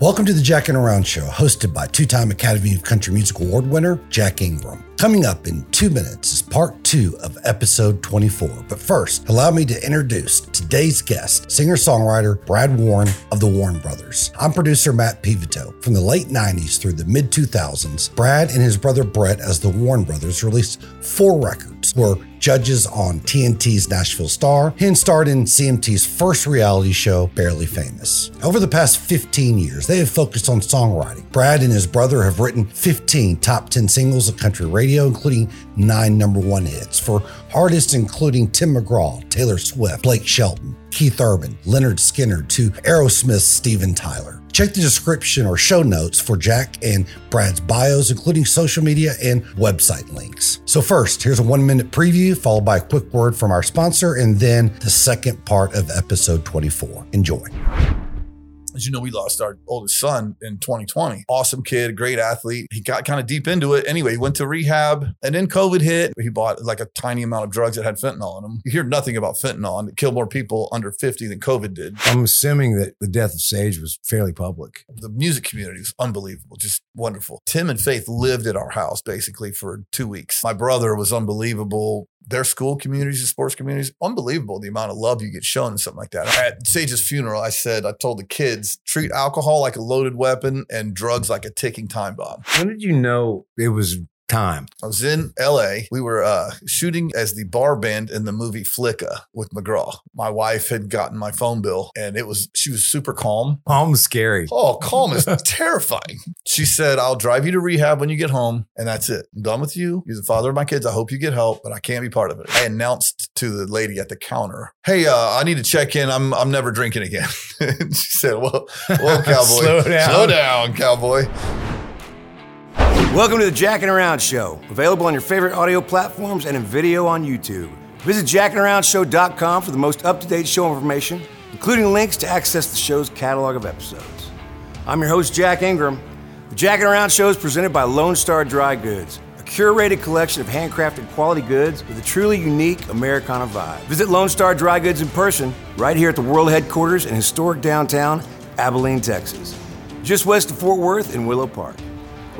Welcome to the Jacking Around Show, hosted by two time Academy of Country Music Award winner Jack Ingram. Coming up in two minutes is part two of episode 24. But first, allow me to introduce today's guest, singer songwriter Brad Warren of the Warren Brothers. I'm producer Matt Pivito. From the late 90s through the mid 2000s, Brad and his brother Brett, as the Warren Brothers, released four records, were judges on TNT's Nashville Star, and starred in CMT's first reality show, Barely Famous. Over the past 15 years, they have focused on songwriting. Brad and his brother have written 15 top 10 singles of country radio, including nine number one hits for artists including Tim McGraw, Taylor Swift, Blake Shelton, Keith Urban, Lynyrd Skynyrd to Aerosmith's Steven Tyler. Check the description or show notes for Jack and Brad's bios, including social media and website links. So, first, here's a one minute preview, followed by a quick word from our sponsor, and then the second part of episode 24. Enjoy as you know, we lost our oldest son in 2020. Awesome kid, great athlete. He got kind of deep into it. Anyway, he went to rehab and then COVID hit. He bought like a tiny amount of drugs that had fentanyl in them. You hear nothing about fentanyl and it killed more people under 50 than COVID did. I'm assuming that the death of Sage was fairly public. The music community was unbelievable, just wonderful. Tim and Faith lived at our house basically for two weeks. My brother was unbelievable their school communities and sports communities, unbelievable the amount of love you get shown and something like that. At Sage's funeral, I said, I told the kids, treat alcohol like a loaded weapon and drugs like a ticking time bomb. When did you know it was time? I was in LA. We were uh, shooting as the bar band in the movie Flicka with McGraw. My wife had gotten my phone bill and it was, she was super calm. Calm is scary. Oh, calm is terrifying. She said, I'll drive you to rehab when you get home and that's it. I'm done with you. You're the father of my kids. I hope you get help, but I can't be part of it. I announced to the lady at the counter, Hey, uh, I need to check in. I'm, I'm never drinking again. she said, well, well, cowboy, slow down, slow down, cowboy. Welcome to the Jacking Around Show, available on your favorite audio platforms and in video on YouTube. Visit jackingaroundshow.com for the most up to date show information, including links to access the show's catalog of episodes. I'm your host, Jack Ingram. The Jacking Around Show is presented by Lone Star Dry Goods, a curated collection of handcrafted quality goods with a truly unique Americana vibe. Visit Lone Star Dry Goods in person, right here at the world headquarters in historic downtown Abilene, Texas, just west of Fort Worth in Willow Park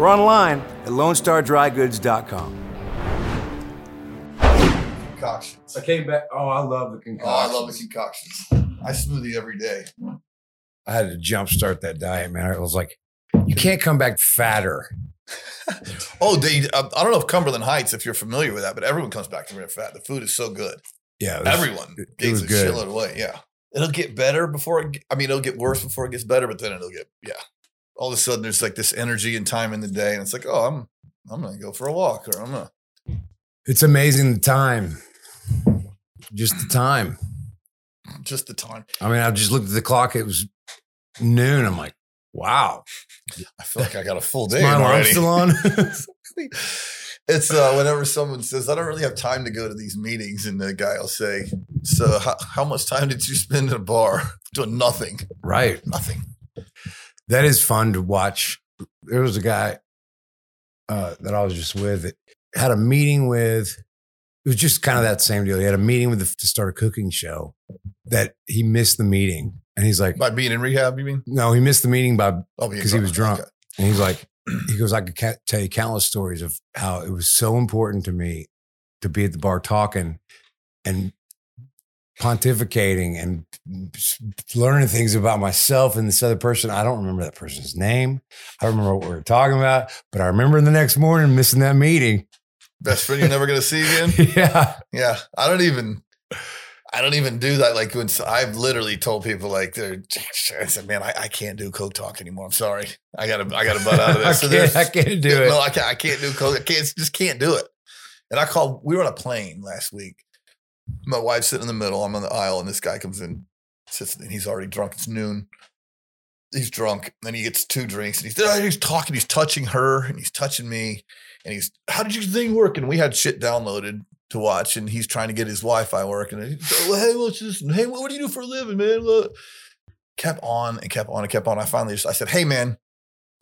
or online at LoneStarDryGoods.com. Concoctions. I came back. Oh, I love the concoctions. Oh, I love the concoctions. I smoothie every day. I had to jumpstart that diet, man. I was like, you can't come back fatter. oh, they, uh, I don't know if Cumberland Heights, if you're familiar with that, but everyone comes back to me fat. The food is so good. Yeah, was, everyone it, gains it was a shitload away. Yeah, it'll get better before. It, I mean, it'll get worse before it gets better, but then it'll get yeah all of a sudden there's like this energy and time in the day, and it's like, oh, I'm I'm gonna go for a walk, or I'm gonna. It's amazing the time, just the time, just the time. I mean, I just looked at the clock; it was noon. I'm like, wow. I feel like I got a full day. My alarm's still on. it's uh, whenever someone says, "I don't really have time to go to these meetings," and the guy will say, "So, how, how much time did you spend at a bar doing nothing?" Right, nothing that is fun to watch. There was a guy uh, that I was just with that had a meeting with. It was just kind of that same deal. He had a meeting with the, to start a cooking show that he missed the meeting, and he's like, "By being in rehab, you mean?" No, he missed the meeting by oh, because he was drunk, okay. and he's like, he goes, "I could tell you countless stories of how it was so important to me to be at the bar talking and pontificating and learning things about myself and this other person. I don't remember that person's name. I don't remember what we were talking about, but I remember the next morning missing that meeting. Best friend you're never going to see again. yeah. Yeah. I don't even, I don't even do that. Like when I've literally told people like they're, I said, man, I, I can't do coke talk anymore. I'm sorry. I gotta, I gotta butt out of this. I, can't, I can't do it. No, I can't, I can't do coke. I can't, just can't do it. And I called, we were on a plane last week my wife's sitting in the middle. I'm on the aisle, and this guy comes in, sits, and he's already drunk. It's noon. He's drunk. and he gets two drinks, and he's ah, he's talking. He's touching her, and he's touching me, and he's, "How did your thing work?" And we had shit downloaded to watch, and he's trying to get his Wi-Fi working. And he's, oh, well, hey, what's this? Hey, what do you do for a living, man? Look. Kept on and kept on and kept on. I finally just I said, "Hey, man,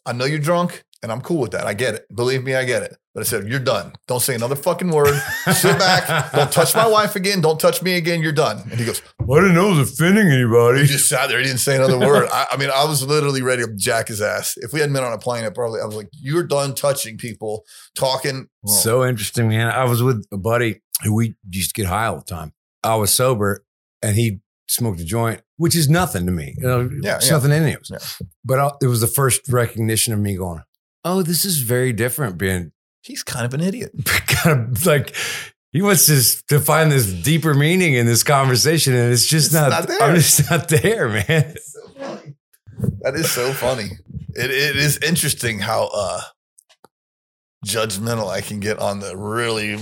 I know you're drunk. And I'm cool with that. I get it. Believe me, I get it. But I said, You're done. Don't say another fucking word. Sit back. Don't touch my wife again. Don't touch me again. You're done. And he goes, I didn't know it was offending anybody. He just sat there. He didn't say another word. I, I mean, I was literally ready to jack his ass. If we hadn't been on a plane, I probably, I was like, You're done touching people, talking. Well, So interesting, man. I was with a buddy who we used to get high all the time. I was sober and he smoked a joint, which is nothing to me. You know, Yeah, it's yeah. nothing in it. Yeah. But I, it was the first recognition of me going, oh, this is very different being he's kind of an idiot. kind of like, he wants to, to find this deeper meaning in this conversation. And it's just It's not, not there. I'm just not there, man. so funny. That is so funny. It, it is interesting how uh judgmental I can get on the really.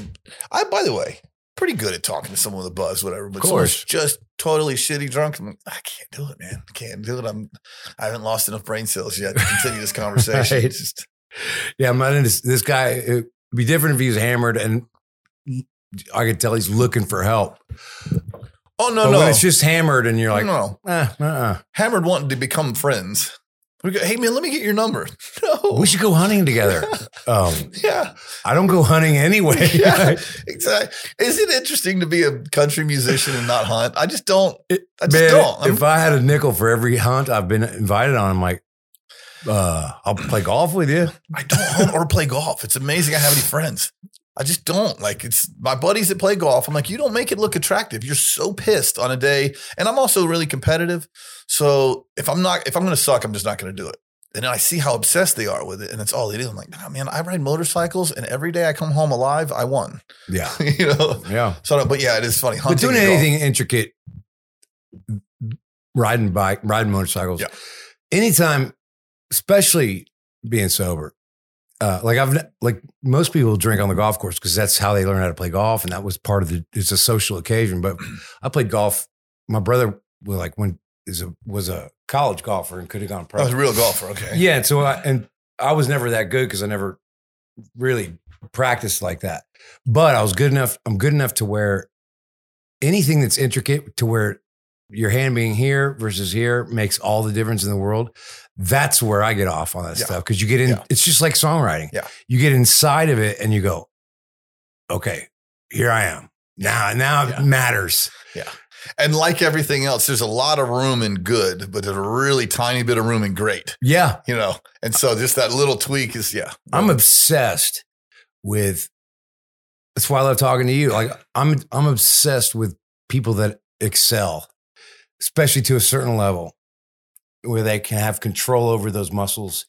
I, by the way, pretty good at talking to someone with a buzz, whatever. But Of course. just totally shitty drunk. I'm like, I can't do it, man. I can't do it. I'm. I haven't lost enough brain cells yet to continue this conversation. Right. Just Yeah, I'm not into this, this guy. It'd be different if he was hammered and I could tell he's looking for help. oh no but no when it's just hammered and you're like, no eh, uh-uh. hammered wanting to become friends. We go, hey man, let me get your number. No, we should go hunting together. um, yeah. I don't go hunting anyway. yeah, exactly. Is it interesting to be a country musician and not hunt? I just don't. I just Man, don't. I'm- if I had a nickel for every hunt I've been invited on, I'm like, uh, I'll play golf with you. I don't or play golf. It's amazing I have any friends. I just don't. Like it's my buddies that play golf. I'm like, you don't make it look attractive. You're so pissed on a day. And I'm also really competitive. So if I'm not, if I'm gonna suck, I'm just not gonna do it. And then I see how obsessed they are with it, and it's all they do. I'm like, man, I ride motorcycles, and every day I come home alive, I won. Yeah. you know. Yeah. So, but yeah, it is funny. But doing and golf. anything intricate, riding bike, riding motorcycles, Yeah. anytime, especially being sober. Uh, like I've like most people drink on the golf course because that's how they learn how to play golf, and that was part of the. It's a social occasion. But I played golf. My brother, was like when is a was a college golfer and could have gone pro. I was a real golfer. Okay. Yeah, and so I and I was never that good because I never really practiced like that. But I was good enough. I'm good enough to where anything that's intricate to where your hand being here versus here makes all the difference in the world. That's where I get off on that Yeah. stuff because you get in. Yeah. It's just like songwriting. Yeah. you get inside of it and you go, okay, here I am now. Now Yeah. it matters. Yeah. And like everything else, there's a lot of room in good, but there's a really tiny bit of room in great, Yeah, you know? And so just that little tweak is, yeah. I'm obsessed with. That's why I love talking to you. Like I'm, I'm obsessed with people that excel, especially to a certain level, where they can have control over those muscles.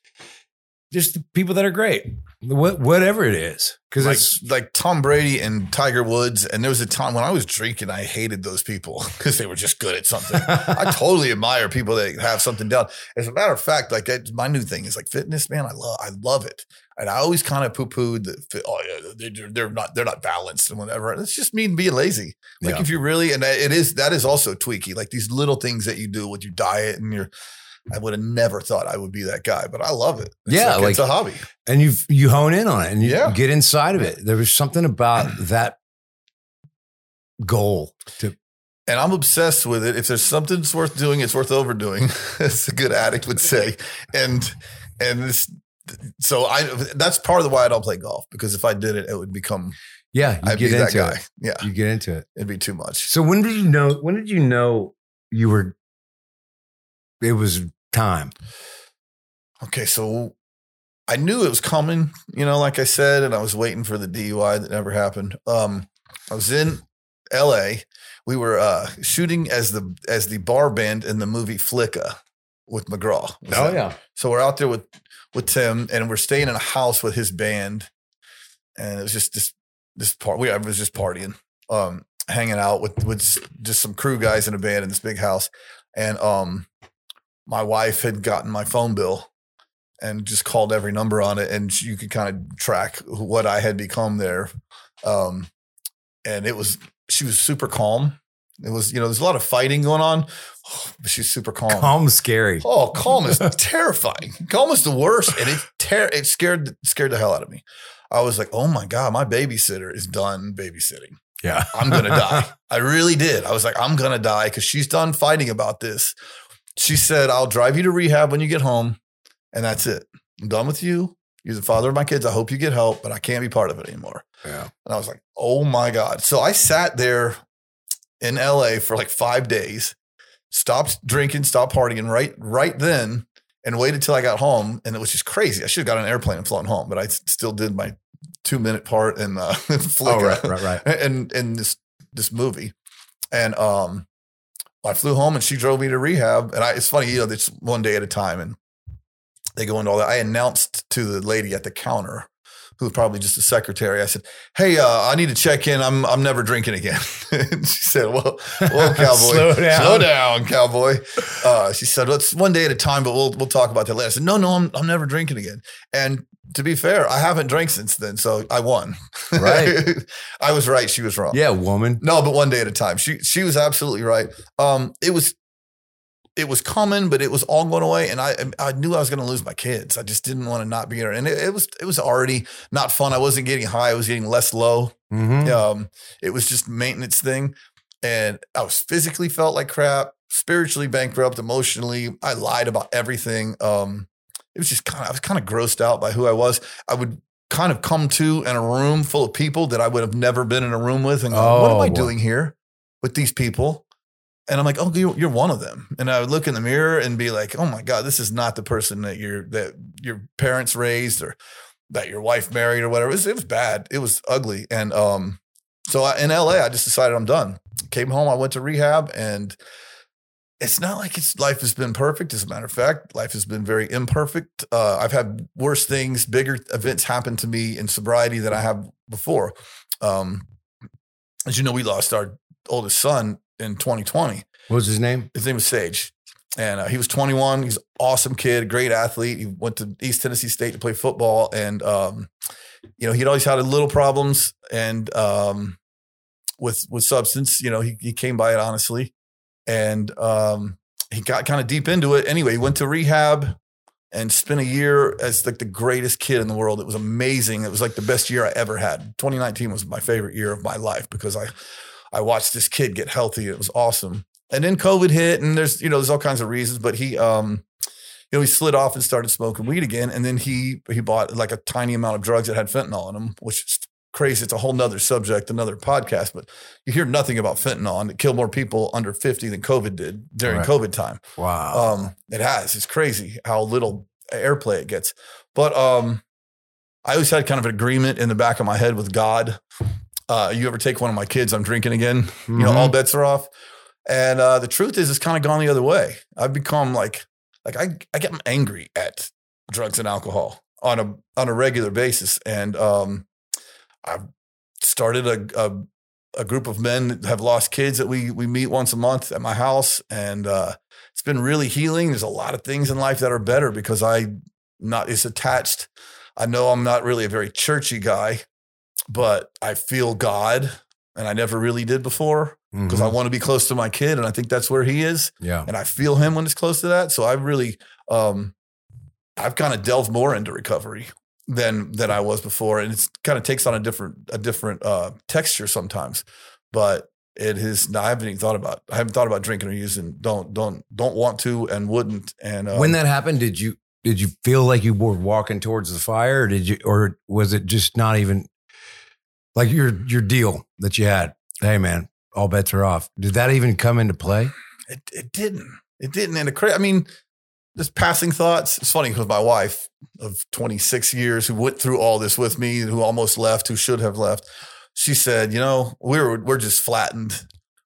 Just the people that are great, what, whatever it is, because like, it's like Tom Brady and Tiger Woods. And there was a time when I was drinking, I hated those people because they were just good at something. I totally admire people that have something down. As a matter of fact, like my new thing is like fitness, man. I love, I love it. And I always kind of poo pooed that, oh yeah, they're, they're not, they're not balanced and whatever. It's just me being lazy. Like Yeah. if you really, and it is, that is also tweaky. Like these little things that you do with your diet and your, I would have never thought I would be that guy, but I love it. It's Yeah, like, it's a hobby. and you you hone in on it and you Yeah. get inside of it. There was something about that goal to and I'm obsessed with it. If there's something that's worth doing, it's worth overdoing, as a good addict would say. And and this, so I that's part of the why I don't play golf because if I did it, it would become yeah, you I'd be get that guy. it. Yeah, You get into it. it'd be too much. So when did you know? When did you know you were? It was time. Okay, so I knew it was coming, you know, like I said, and I was waiting for the DUI that never happened. Um, I was in LA. We were uh, shooting as the as the bar band in the movie Flicka with McGraw. Was that- yeah. So we're out there with with Tim, and we're staying in a house with his band, and it was just this this part. We I was just partying, um, hanging out with with just some crew guys in a band in this big house, and um, my wife had gotten my phone bill, and just called every number on it, and you could kind of track what I had become there, um, and it was she was super calm. It was you know there's a lot of fighting going on, but she's super calm. Calm, is scary. Oh, calm is terrifying. Calm is the worst, and it ter- it scared scared the hell out of me. I was like, oh my god, my babysitter is done babysitting. Yeah, I'm gonna die. I really did. I was like, I'm gonna die because she's done fighting about this. She said, I'll drive you to rehab when you get home, and that's it. I'm done with you. You're the father of my kids. I hope you get help, but I can't be part of it anymore. Yeah. And I was like, oh my God. So I sat there in LA for like five days, stopped drinking, stopped partying right, right then, and waited till I got home. And it was just crazy. I should have got on an airplane and flown home, but I still did my two minute part in uh, Flicka Oh, right, right, right. and in this this movie. And um I flew home and she drove me to rehab. And I it's funny, you know, it's one day at a time and they go into all that. I announced to the lady at the counter, who was probably just a secretary, I said, Hey, uh, I need to check in. I'm I'm never drinking again. and she said, Well, well, cowboy. Slow down. Slow down, cowboy. Uh, she said, Well, it's one day at a time, but we'll we'll talk about that later. I said, No, no, I'm I'm never drinking again. And to be fair, I haven't drank since then, so I won. Right. I was right. She was wrong. Yeah, woman. No, but one day at a time. She she was absolutely right. Um, it was it was coming, but it was all going away, and I I knew I was going to lose my kids. I just didn't want to not be there, and it, it was it was already not fun. I wasn't getting high. I was getting less low. Mm-hmm. Um, it was just maintenance thing, and I was physically felt like crap, spiritually bankrupt, emotionally. I lied about everything. Um, it was just kind of I was kind of grossed out by who I was. I would kind of come to in a room full of people that I would have never been in a room with, and go, "What am Oh, I boy. doing here with these people?" And I'm like, "Oh, you're, one of them." And I would look in the mirror and be like, "Oh my god, this is not the person that your that your parents raised or." that your wife married or whatever. It was, it was bad. It was ugly. And um, so I, in LA, I just decided I'm done. Came home, I went to rehab, and it's not like it's life has been perfect. As a matter of fact, life has been very imperfect. Uh, I've had worse things, bigger events happen to me in sobriety than I have before. Um, as you know, we lost our oldest son in 2020. What was his name? His name was Sage. And uh, he was 21. He's an awesome kid, great athlete. He went to East Tennessee State to play football. And, um, you know, he'd always had a little problems and um, with with substance. You know, he, he came by it honestly. And um, he got kind of deep into it. Anyway, he went to rehab and spent a year as like the greatest kid in the world. It was amazing. It was like the best year I ever had. 2019 was my favorite year of my life because I I watched this kid get healthy. It was awesome. And then COVID hit, and there's you know there's all kinds of reasons, but he um you know he slid off and started smoking weed again, and then he he bought like a tiny amount of drugs that had fentanyl in them, which is crazy. It's a whole nother subject, another podcast, but you hear nothing about fentanyl, and it killed more people under 50 than COVID did during Right. COVID time. Wow. Um, it has. It's crazy how little airplay it gets. But um, I always had kind of an agreement in the back of my head with God. Uh, you ever take one of my kids, I'm drinking again. You know, all bets are off. And uh, the truth is, it's kind of gone the other way. I've become like, like I, I get angry at drugs and alcohol on a on a regular basis, and um, I've started a, a a group of men that have lost kids that we we meet once a month at my house, and uh, it's been really healing. There's a lot of things in life that are better because I not is attached. I know I'm not really a very churchy guy, but I feel God, and I never really did before because I Mhm. want to be close to my kid, and I think that's where he is, yeah. and I feel him when it's close to that. So I really, um, I've kind of delved more into recovery than than I was before, and it's kind of takes on a different a different uh, texture sometimes, but. It is. I haven't even thought about. I haven't thought about drinking or using. Don't don't don't want to and wouldn't. And um, when that happened, did you did you feel like you were walking towards the fire, or did you, or was it just not even like your your deal that you had? Hey, man, all bets are off. Did that even come into play? It, it didn't. It didn't. And I mean, just passing thoughts. It's funny because my wife of 26 years, who went through all this with me, who almost left, who should have left, she said, "You know, we're we're just flattened,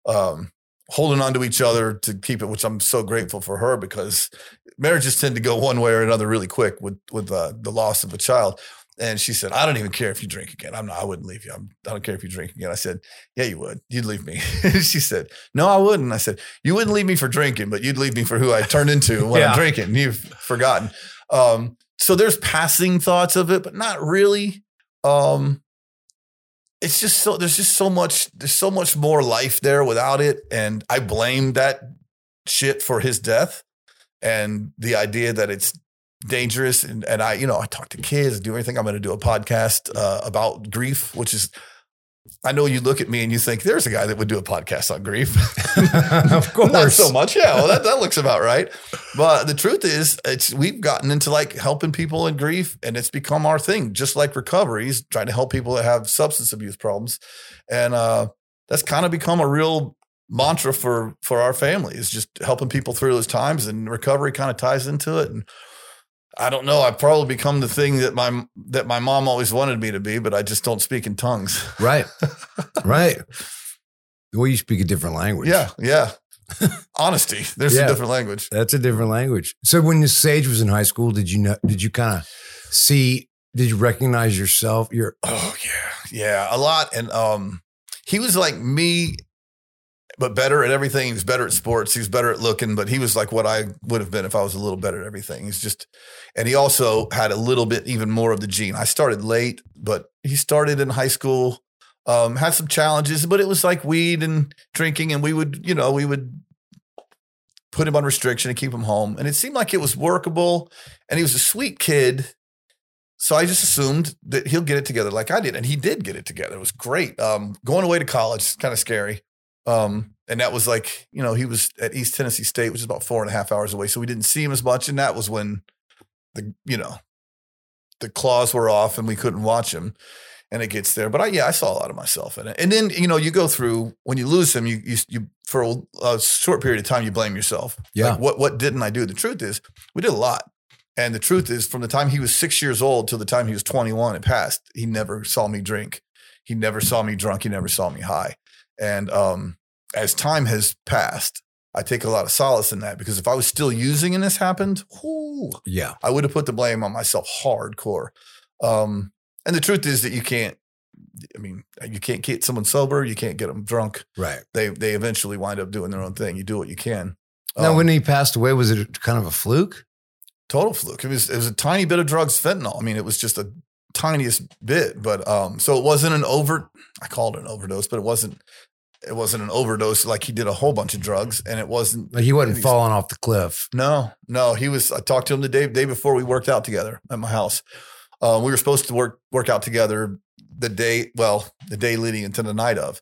um, holding on to each other to keep it." Which I'm so grateful for her because marriages tend to go one way or another really quick with with uh, the loss of a child. And she said, "I don't even care if you drink again. I'm not. I wouldn't leave you. I'm, I don't care if you drink again." I said, "Yeah, you would. You'd leave me." she said, "No, I wouldn't." I said, "You wouldn't leave me for drinking, but you'd leave me for who I turned into when Yeah. I'm drinking. You've forgotten." Um, so there's passing thoughts of it, but not really. Um, it's just so there's just so much there's so much more life there without it, and I blame that shit for his death and the idea that it's dangerous and, and I, you know, I talk to kids, do everything. I'm going to do a podcast uh, about grief, which is I know you look at me and you think there's a guy that would do a podcast on grief. of course. Not so much. Yeah, well, that, that looks about right. But the truth is, it's we've gotten into like helping people in grief, and it's become our thing. Just like recoveries, trying to help people that have substance abuse problems, and uh, that's kind of become a real mantra for for our family. Is just helping people through those times, and recovery kind of ties into it. And I don't know. I've probably become the thing that my that my mom always wanted me to be, but I just don't speak in tongues. Right. right. Well, you speak a different language. Yeah, yeah. Honesty. There's Yeah. a different language. That's a different language. So when Sage was in high school, did you know did you kind of see did you recognize yourself? Your Oh yeah, yeah, a lot. And um, he was like me, but better at everything. He was better at sports. He was better at looking, but he was like what I would have been if I was a little better at everything. He's just, and he also had a little bit even more of the gene. I started late, but he started in high school. Um, had some challenges, but it was like weed and drinking, and we would, you know, we would put him on restriction and keep him home. And it seemed like it was workable. And he was a sweet kid. So I just assumed that he'll get it together like I did. And he did get it together. It was great. Um, going away to college, kind of scary. Um, and that was like, you know, he was at East Tennessee State, which is about four and a half hours away. So we didn't see him as much. And that was when the, you know, the claws were off and we couldn't watch him. And it gets there. But I, yeah, I saw a lot of myself in it. And then, you know, you go through when you lose him, you, you, you for a, a short period of time, you blame yourself. Yeah. Like, what, what didn't I do? The truth is, we did a lot. And the truth is, from the time he was six years old till the time he was 21, it passed. He never saw me drink. He never saw me drunk. He never saw me high. And um, as time has passed, I take a lot of solace in that because if I was still using and this happened, whoo, yeah. I would have put the blame on myself hardcore. Um, and the truth is that you can't. I mean, you can't get someone sober. You can't get them drunk. Right. They they eventually wind up doing their own thing. You do what you can. Now Um, when he passed away, was it kind of a fluke? total fluke. It was it was a tiny bit of drugs, fentanyl. I mean, it was just a tiniest bit, but um, so it wasn't an overt. I called it an overdose, but it wasn't. It wasn't an overdose like he did a whole bunch of drugs, and it wasn't. Like he wasn't He's- falling off the cliff. No, no, he was. I talked to him the day day before we worked out together at my house. Uh, we were supposed to work work out together the day, well, the day leading into the night of.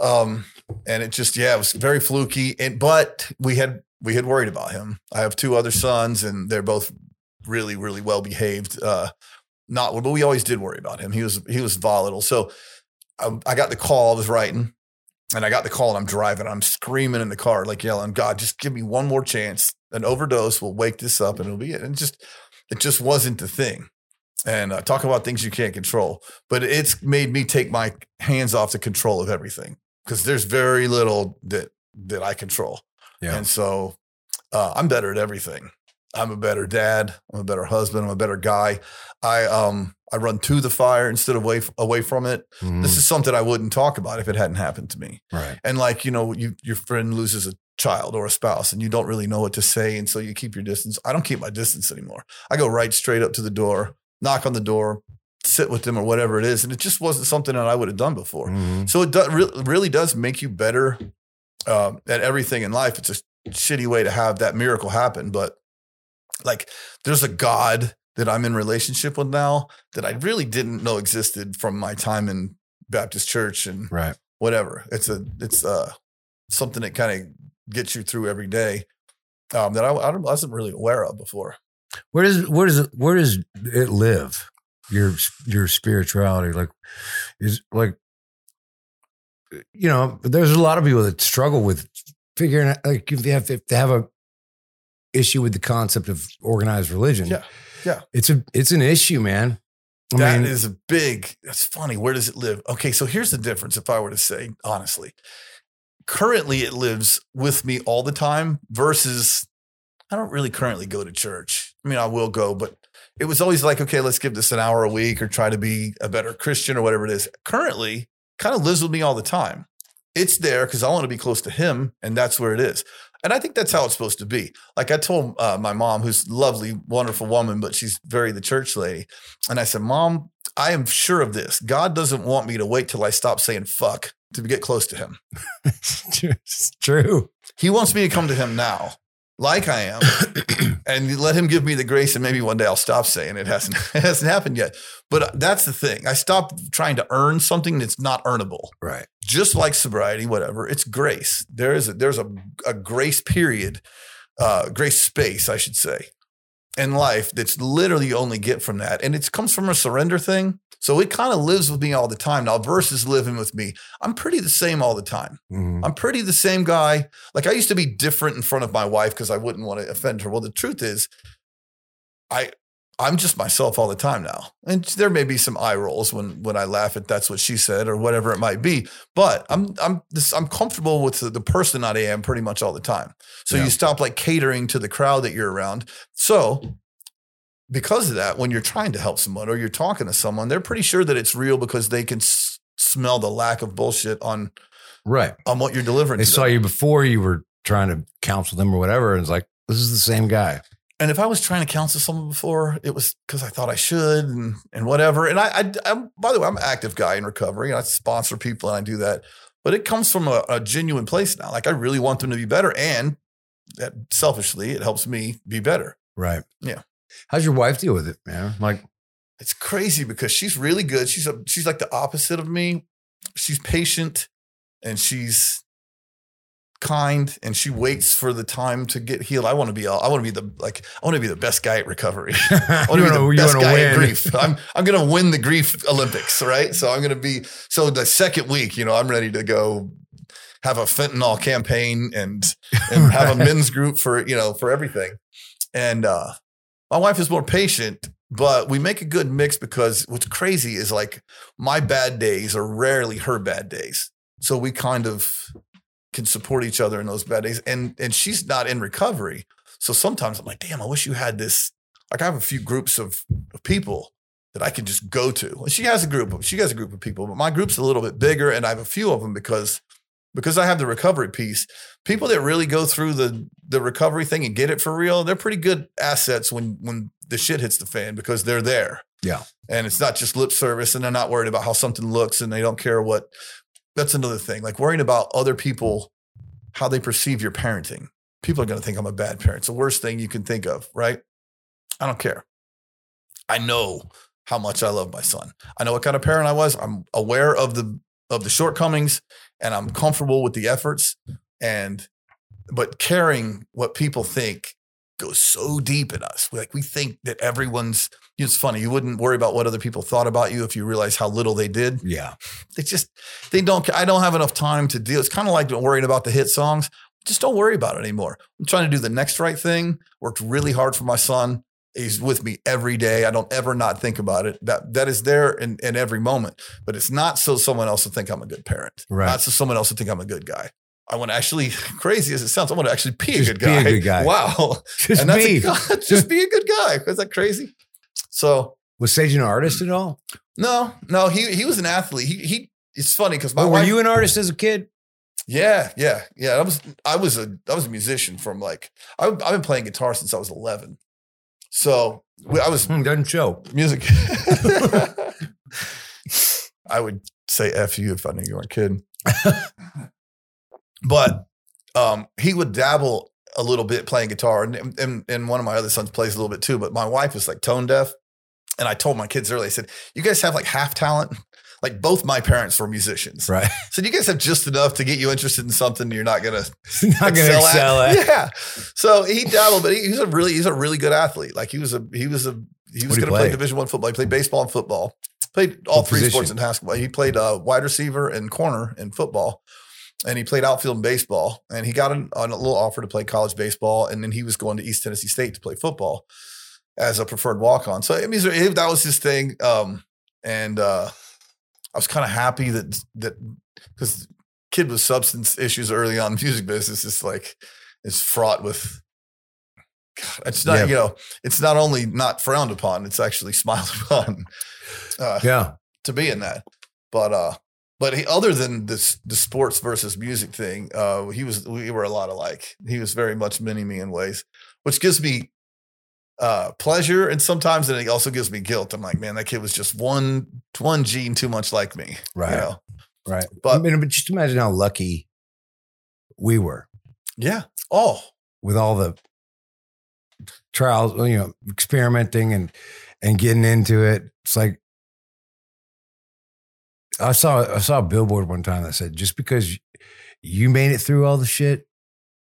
Um, and it just, yeah, it was very fluky. And but we had we had worried about him. I have two other sons, and they're both really, really well behaved. Uh, not, but we always did worry about him. He was he was volatile. So I, I got the call. I was writing, and I got the call, and I'm driving. I'm screaming in the car, like yelling, "God, just give me one more chance. An overdose will wake this up, and it'll be it." And just it just wasn't the thing. And uh, talk about things you can't control, but it's made me take my hands off the control of everything because there's very little that that I control. Yeah. And so uh, I'm better at everything. I'm a better dad. I'm a better husband. I'm a better guy. I um I run to the fire instead of away away from it. Mhm. This is something I wouldn't talk about if it hadn't happened to me. right. And like you know, you your friend loses a child or a spouse, and you don't really know what to say, and so you keep your distance. I don't keep my distance anymore. I go right straight up to the door, knock on the door, sit with them or whatever it is, and it just wasn't something that I would have done before. Mhm. So it do, re- really does make you better um, at everything in life. It's a shitty way to have that miracle happen, but like there's a God that I'm in relationship with now that I really didn't know existed from my time in Baptist church and Right. whatever. It's a it's uh something that kind of gets you through every day um, that I, I don't- wasn't really aware of before. Where does where does it where does it live? Your your spirituality, like is like you know, there's a lot of people that struggle with figuring out like if they have if they have a issue with the concept of organized religion. Yeah, yeah. It's a it's an issue, man. I That mean, is a big. That's funny. Where does it live? Okay, so here's the difference. If I were to say honestly, currently it lives with me all the time. Versus, I don't really currently go to church. I mean, I will go, but it was always like, okay, let's give this an hour a week or try to be a better Christian or whatever it is. Currently, kind of lives with me all the time. It's there because I want to be close to Him, and that's where it is. And I think that's how it's supposed to be. Like I told uh, my mom, who's lovely, wonderful woman, but she's very the church lady. And I said, Mom, I am sure of this. God doesn't want me to wait till I stop saying fuck to get close to him. it's true. He wants me to come to him now. Like I am, and let him give me the grace, and maybe one day I'll stop saying it hasn't it hasn't happened yet. But that's the thing. I stopped trying to earn something that's not earnable. Right. Just like sobriety, whatever. It's grace. There is a, there's a, a grace period, uh, grace space, I should say, in life that's literally you only get from that, and it comes from a surrender thing. So it kind of lives with me all the time now versus living with me. I'm pretty the same all the time. Mhm. I'm pretty the same guy. Like I used to be different in front of my wife because I wouldn't want to offend her. Well, the truth is, I I'm just myself all the time now. And there may be some eye rolls when when I laugh at that's what she said or whatever it might be. But I'm I'm this I'm comfortable with the, the person that I am pretty much all the time. So Yeah. you stop like catering to the crowd that you're around. So because of that, when you're trying to help someone or you're talking to someone, they're pretty sure that it's real because they can s- smell the lack of bullshit on Right. on what you're delivering. They saw them. you before you were trying to counsel them or whatever. And it's like, this is the same guy. And if I was trying to counsel someone before, it was because I thought I should and and whatever. And I, I, I'm by the way, I'm an active guy in recovery. And I sponsor people and I do that, but it comes from a, a genuine place now. Like I really want them to be better, and that selfishly, it helps me be better. Right. Yeah. How's your wife deal with it, man? Like, It's crazy because she's really good. She's a she's like the opposite of me. She's patient and she's kind and she waits for the time to get healed. I want to be I want to be the like I want to be the best guy at recovery. I want to be the you best wanna guy at win. grief. I'm I'm gonna win the grief Olympics, right? So I'm gonna be so the second week, you know, I'm ready to go have a fentanyl campaign and and have a men's group for you know for everything. And uh my wife is more patient, but we make a good mix because what's crazy is like my bad days are rarely her bad days. So we kind of can support each other in those bad days. And and she's not in recovery. So sometimes I'm like, damn, I wish you had this. Like I have a few groups of, of people that I can just go to. And she has a group of she has a group of people, but my group's a little bit bigger, and I have a few of them because because I have the recovery piece. People that really go through the the recovery thing and get it for real, they're pretty good assets when when the shit hits the fan because they're there. Yeah. And it's not just lip service and they're not worried about how something looks and they don't care what that's another thing. Like worrying about other people, how they perceive your parenting. People are going to think I'm a bad parent. It's the worst thing you can think of, right? I don't care. I know how much I love my son. I know what kind of parent I was. I'm aware of the of the shortcomings and I'm comfortable with the efforts and but caring what people think goes so deep in us. Like we think that everyone's it's funny. You wouldn't worry about what other people thought about you if you realize how little they did yeah. they just they don't i don't have enough time to deal it's kind of like worrying about the hit songs just don't worry about it anymore i'm trying to do the next right thing worked really hard for my son he's with me every day i don't ever not think about it that that is there in, in every moment but it's not so someone else will think i'm a good parent Right. not so someone else will think i'm a good guy i want to actually crazy as it sounds i want to actually be a Just good be a guy good guy. wow Just that's a, just be a good guy is that crazy so Was Sage an artist at all? no no he he was an athlete he he it's funny because my Or were wife, you an artist as a kid? Yeah, yeah, yeah. I was I was a I was a musician from like I, I've been playing guitar since I was eleven. So we- I was Hmm, doesn't show. music. I would say "f you" if I knew you weren't kidding. But um, he would dabble a little bit playing guitar, and, and and one of my other sons plays a little bit too. But my wife is like tone deaf, and I told my kids early. I said, "You guys have like half talent." Like both my parents were musicians. Right. So you guys have just enough to get you interested in something you're not gonna Not going to excel at. Yeah. So he dabbled, but he, he's a really he's a really good athlete. Like he was a he was a he was What'd gonna play play? Division One football. He played baseball and football. Played all What three position? sports in basketball. He played uh, wide receiver and corner in football. And he played outfield in baseball. And he got an, on a little offer to play college baseball. And then he was going to East Tennessee State to play football as a preferred walk on. So I mean, so that was his thing. Um, and uh, I was kind of happy that that because kid with substance issues early on in the music business is like is fraught with God, it's not Yeah. you know it's not only not frowned upon it's actually smiled upon uh, Yeah. to be in that but uh but he, other than this the sports versus music thing uh he was we were a lot alike he was very much mini me in ways which gives me uh pleasure and sometimes and it also gives me guilt i'm like man that kid was just one one gene too much like me Right. you know Right. But- I mean, but just imagine how lucky we were. yeah oh with all the trials, you know, experimenting and and getting into it. It's like I saw I saw a billboard one time that said just because you made it through all the shit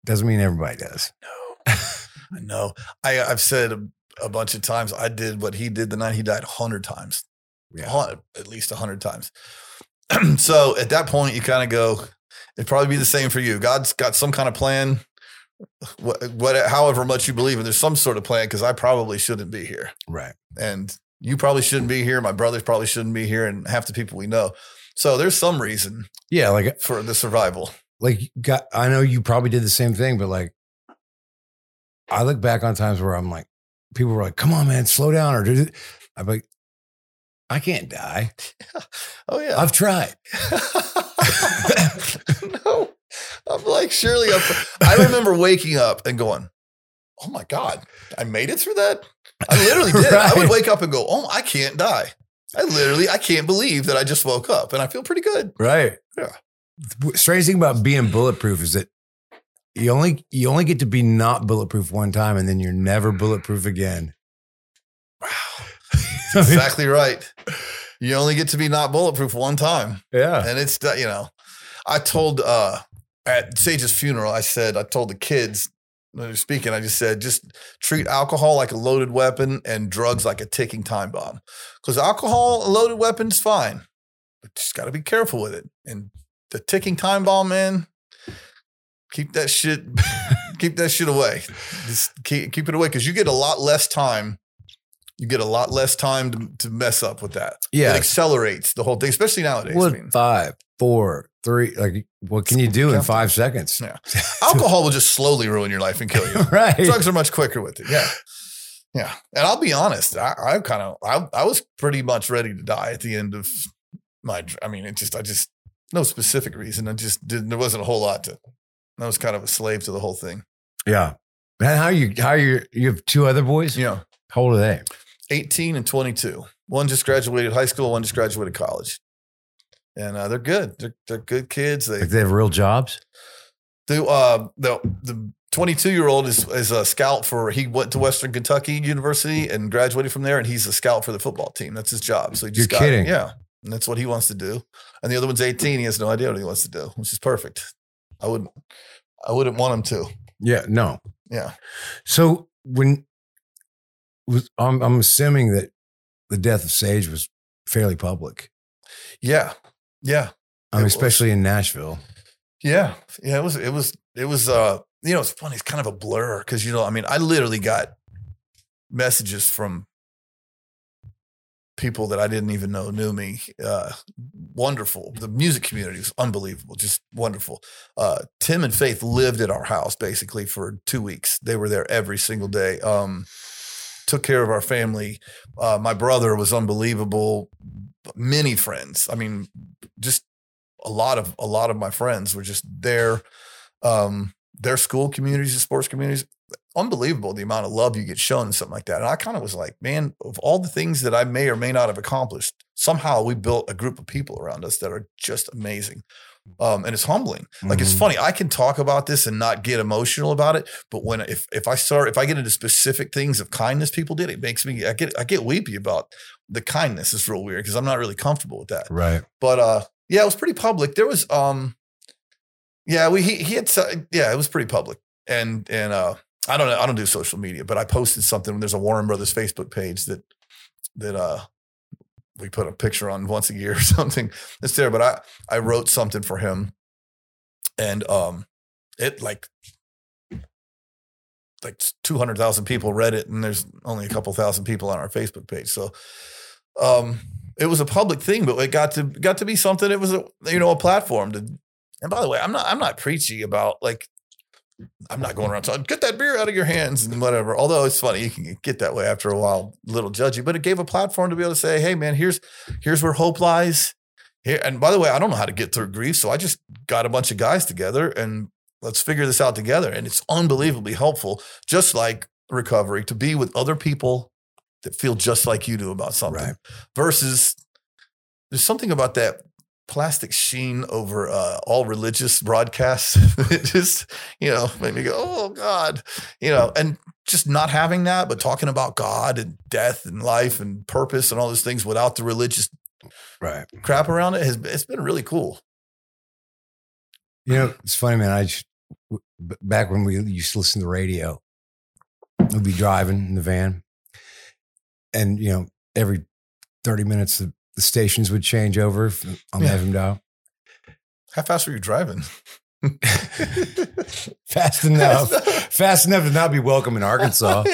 doesn't mean everybody does. No, I know. I, I've said a, a bunch of times. I did what he did the night he died a hundred times, Yeah. At least a hundred times. so at that point, you kind of go. It'd probably be the same for you. God's got some kind of plan. What, what, however much you believe in, there's some sort of plan. Because I probably shouldn't be here, Right. and you probably shouldn't be here. My brothers probably shouldn't be here, and half the people we know. So there's some reason Yeah, like for the survival. like got I know you probably did the same thing, but like I look back on times where I'm like, people were like, "Come on, man, slow down," or do I'm like, I can't die. Oh yeah, I've tried. no, I'm like surely. I'm, I remember waking up and going, "Oh my god, I made it through that." I literally did. I would wake up and go, "Oh, I can't die." I literally, I can't believe that I just woke up and I feel pretty good. Right. Yeah. The strange thing about being bulletproof is that you only you only get to be not bulletproof one time, and then you're never bulletproof again. Wow, exactly right. You only get to be not bulletproof one time. yeah. and it's you know i told uh at sage's funeral i said i told the kids when they were speaking i just said just treat alcohol like a loaded weapon and drugs like a ticking time bomb. Because alcohol a loaded weapon is fine but just got to be careful with it. And the ticking time bomb man keep that shit keep that shit away. Just keep, keep it away because you get a lot less time you get a lot less time to, to mess up with that Yeah. it accelerates the whole thing especially nowadays I mean. five, four, three? Like, what can you do in five seconds? Yeah. alcohol will just slowly ruin your life and kill you. right. Drugs are much quicker with it. Yeah. Yeah. And I'll be honest, I, I kind of, I, I was pretty much ready to die at the end of my, I mean, it just, I just, no specific reason. I just didn't, there wasn't a whole lot to, I was kind of a slave to the whole thing. Yeah. Man, how you? How you? You have two other boys. Yeah. How old are they? 18 and 22. One just graduated high school, one just graduated college. And uh, they're good. They're, they're good kids. They, Like they have real jobs. The uh the the 22 year old is is a scout for he went to Western Kentucky University and graduated from there and he's a scout for the football team. That's his job. So he just You're got kidding. yeah. And that's what he wants to do. And the other one's 18. He has no idea what he wants to do, which is perfect. I wouldn't I wouldn't want him to. Yeah. No. Yeah. So when was I'm, I'm assuming that the death of Sage was fairly public. Yeah. Yeah. I mean, It was. especially in Nashville. Yeah. Yeah. It was it was it was uh you know, it's funny, it's kind of a blur because you know, I mean, I literally got messages from people that I didn't even know knew me. Uh, wonderful. The music community was unbelievable, just wonderful. Uh, Tim and Faith lived at our house basically for two weeks. They were there every single day. Um, took care of our family. Uh, my brother was unbelievable. Many friends. I mean, just a lot of a lot of my friends were just there. Um, their school communities and sports communities unbelievable the amount of love you get shown and something like that. And I kind of was like, man, of all the things that I may or may not have accomplished, somehow we built a group of people around us that are just amazing. Um, and it's humbling. Like it's Mhm. funny. I can talk about this and not get emotional about it, but when if if I start if I get into specific things of kindness people did, it makes me I get I get weepy about the kindness. It's real weird because I'm not really comfortable with that Right. but uh yeah it was pretty public there was um yeah we he, he had yeah it was pretty public and and uh i don't know i don't do social media but i posted something there's a warren brothers facebook page that that uh we put a picture on once a year or something it's there but i i wrote something for him and um it like like 200,000 people read it and there's only a couple thousand people on our Facebook page. So um it was a public thing, but it got to got to be something. It was a you know a platform to. And by the way, I'm not I'm not preachy about like I'm not going around telling get that beer out of your hands and whatever. Although it's funny, you can get that way after a while, a little judgy. But it gave a platform to be able to say, hey man, here's here's where hope lies. Here and by the way, I don't know how to get through grief, so I just got a bunch of guys together and let's figure this out together. And it's unbelievably helpful, just like recovery, to be with other people that feel just like you do about something Right. versus there's something about that plastic sheen over uh, all religious broadcasts. it just, you know, made me go, oh God, you know, and just not having that, but talking about God and death and life and purpose and all those things without the religious Right. crap around it has it's been really cool. You know, it's funny, man. I just, back when we used to listen to the radio, we'd be driving in the van, and you know, every thirty minutes the, the stations would change over on Yeah. dial. How fast were you driving? Fast enough, fast enough to not be welcome in Arkansas.